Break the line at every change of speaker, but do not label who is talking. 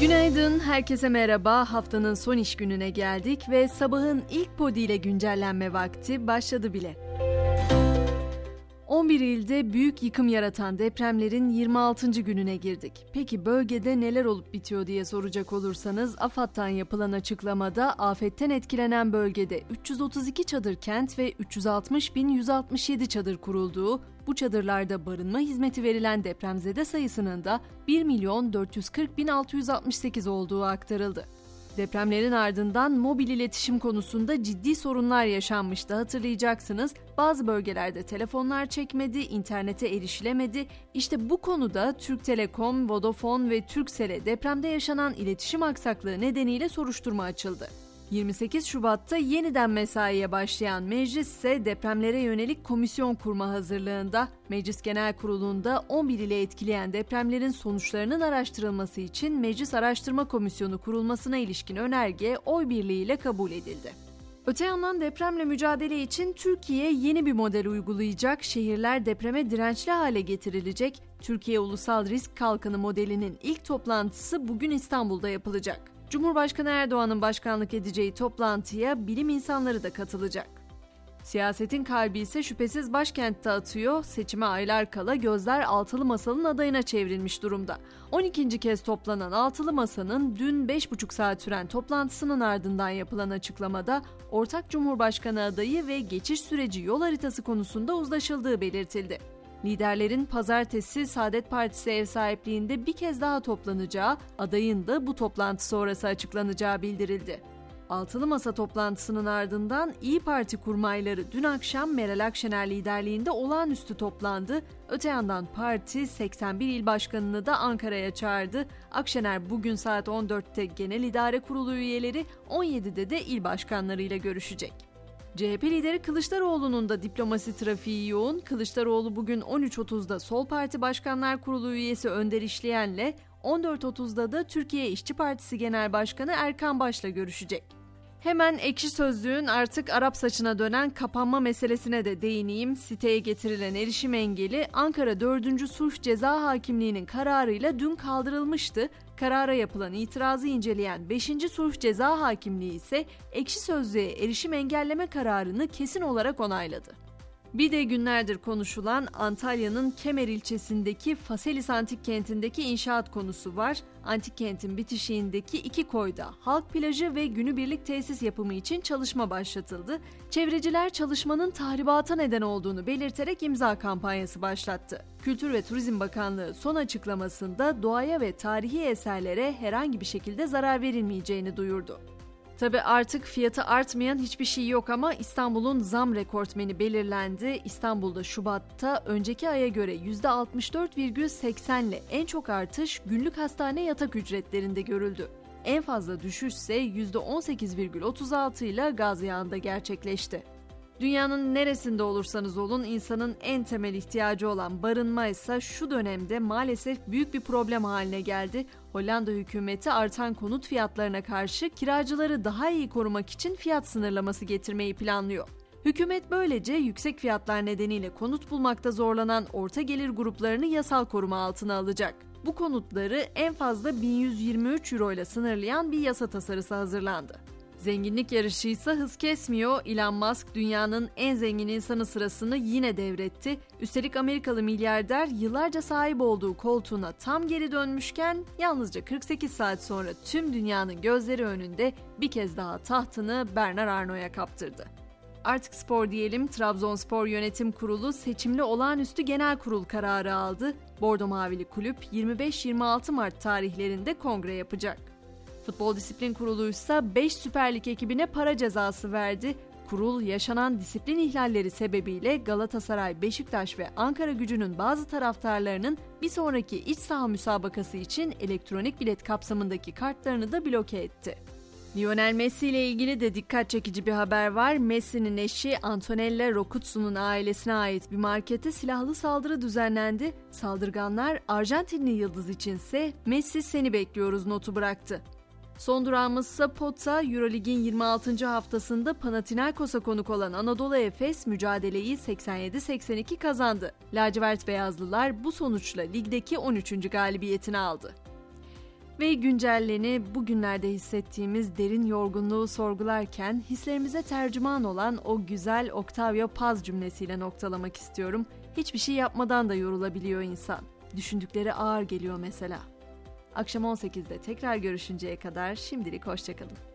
Günaydın, herkese merhaba. Haftanın son iş gününe geldik ve sabahın ilk podi ile güncellenme vakti başladı bile. 11 ilde büyük yıkım yaratan depremlerin 26. gününe girdik. Peki bölgede neler olup bitiyor diye soracak olursanız AFAD'dan yapılan açıklamada afetten etkilenen bölgede 332 çadır kent ve 360.167 çadır kurulduğu, bu çadırlarda barınma hizmeti verilen depremzede sayısının da 1 milyon 440 bin 668 olduğu aktarıldı. Depremlerin ardından mobil iletişim konusunda ciddi sorunlar yaşanmıştı hatırlayacaksınız. Bazı bölgelerde telefonlar çekmedi, internete erişilemedi. İşte bu konuda Türk Telekom, Vodafone ve Turkcell'e depremde yaşanan iletişim aksaklığı nedeniyle soruşturma açıldı. 28 Şubat'ta yeniden mesaiye başlayan meclis ise depremlere yönelik komisyon kurma hazırlığında. Meclis Genel Kurulu'nda 11 ile etkileyen depremlerin sonuçlarının araştırılması için Meclis Araştırma Komisyonu kurulmasına ilişkin önerge oy birliğiyle kabul edildi. Öte yandan depremle mücadele için Türkiye yeni bir model uygulayacak, şehirler depreme dirençli hale getirilecek. Türkiye Ulusal Risk Kalkanı modelinin ilk toplantısı bugün İstanbul'da yapılacak. Cumhurbaşkanı Erdoğan'ın başkanlık edeceği toplantıya bilim insanları da katılacak. Siyasetin kalbi ise şüphesiz başkentte atıyor. Seçime aylar kala gözler Altılı Masa'nın adayına çevrilmiş durumda. 12. kez toplanan Altılı Masa'nın dün 5,5 saat süren toplantısının ardından yapılan açıklamada ortak Cumhurbaşkanı adayı ve geçiş süreci yol haritası konusunda uzlaşıldığı belirtildi. Liderlerin pazartesi Saadet Partisi ev sahipliğinde bir kez daha toplanacağı, adayın da bu toplantı sonrası açıklanacağı bildirildi. Altılı Masa toplantısının ardından İyi Parti kurmayları dün akşam Meral Akşener liderliğinde olağanüstü toplandı. Öte yandan parti 81 il başkanını da Ankara'ya çağırdı. Akşener bugün saat 14'te Genel İdare Kurulu üyeleri, 17'de de il başkanlarıyla görüşecek. CHP lideri Kılıçdaroğlu'nun da diplomasi trafiği yoğun. Kılıçdaroğlu bugün 13.30'da Sol Parti Başkanlar Kurulu üyesi Önder İşleyen'le 14.30'da da Türkiye İşçi Partisi Genel Başkanı Erkan Baş'la görüşecek. Hemen ekşi sözlüğün artık Arap saçına dönen kapanma meselesine de değineyim. Siteye getirilen erişim engeli Ankara 4. Sulh Ceza Hakimliği'nin kararıyla dün kaldırılmıştı. Karara yapılan itirazı inceleyen 5. Sulh Ceza Hakimliği ise ekşi sözlüğe erişim engelleme kararını kesin olarak onayladı. Bir de günlerdir konuşulan Antalya'nın Kemer ilçesindeki Faselis Antik Kenti'ndeki inşaat konusu var. Antik kentin bitişiğindeki iki koyda halk plajı ve günübirlik tesis yapımı için çalışma başlatıldı. Çevreciler çalışmanın tahribata neden olduğunu belirterek imza kampanyası başlattı. Kültür ve Turizm Bakanlığı son açıklamasında doğaya ve tarihi eserlere herhangi bir şekilde zarar verilmeyeceğini duyurdu. Tabi artık fiyatı artmayan hiçbir şey yok ama İstanbul'un zam rekortmeni belirlendi. İstanbul'da Şubat'ta önceki aya göre %64,80 ile en çok artış günlük hastane yatak ücretlerinde görüldü. En fazla düşüş ise %18,36 ile Gaziantep'te gerçekleşti. Dünyanın neresinde olursanız olun insanın en temel ihtiyacı olan barınma ise şu dönemde maalesef büyük bir problem haline geldi. Hollanda hükümeti artan konut fiyatlarına karşı kiracıları daha iyi korumak için fiyat sınırlaması getirmeyi planlıyor. Hükümet böylece yüksek fiyatlar nedeniyle konut bulmakta zorlanan orta gelir gruplarını yasal koruma altına alacak. Bu konutları en fazla 1123 euro ile sınırlayan bir yasa tasarısı hazırlandı. Zenginlik yarışı ise hız kesmiyor. Elon Musk dünyanın en zengin insanı sırasını yine devretti. Üstelik Amerikalı milyarder yıllarca sahip olduğu koltuğuna tam geri dönmüşken yalnızca 48 saat sonra tüm dünyanın gözleri önünde bir kez daha tahtını Bernard Arnault'a kaptırdı. Artık spor diyelim. Trabzonspor Yönetim Kurulu seçimli olağanüstü genel kurul kararı aldı. Bordo Mavili kulüp 25-26 Mart tarihlerinde kongre yapacak. Futbol Disiplin Kurulu ise 5 Süper Lig ekibine para cezası verdi. Kurul yaşanan disiplin ihlalleri sebebiyle Galatasaray, Beşiktaş ve Ankara gücünün bazı taraftarlarının bir sonraki iç saha müsabakası için elektronik bilet kapsamındaki kartlarını da bloke etti. Lionel Messi ile ilgili de dikkat çekici bir haber var. Messi'nin eşi Antonella Rocuzzu'nun ailesine ait bir markete silahlı saldırı düzenlendi. Saldırganlar Arjantinli yıldız içinse Messi seni bekliyoruz notu bıraktı. Son durağımız ise Potsa, Eurolig'in 26. haftasında Panathinaikos'a konuk olan Anadolu Efes mücadeleyi 87-82 kazandı. Lacivert Beyazlılar bu sonuçla ligdeki 13. galibiyetini aldı. Ve güncelleni bugünlerde hissettiğimiz derin yorgunluğu sorgularken hislerimize tercüman olan o güzel Octavio Paz cümlesiyle noktalamak istiyorum. Hiçbir şey yapmadan da yorulabiliyor insan. Düşündükleri ağır geliyor mesela. Akşam 18'de tekrar görüşünceye kadar şimdilik hoşçakalın.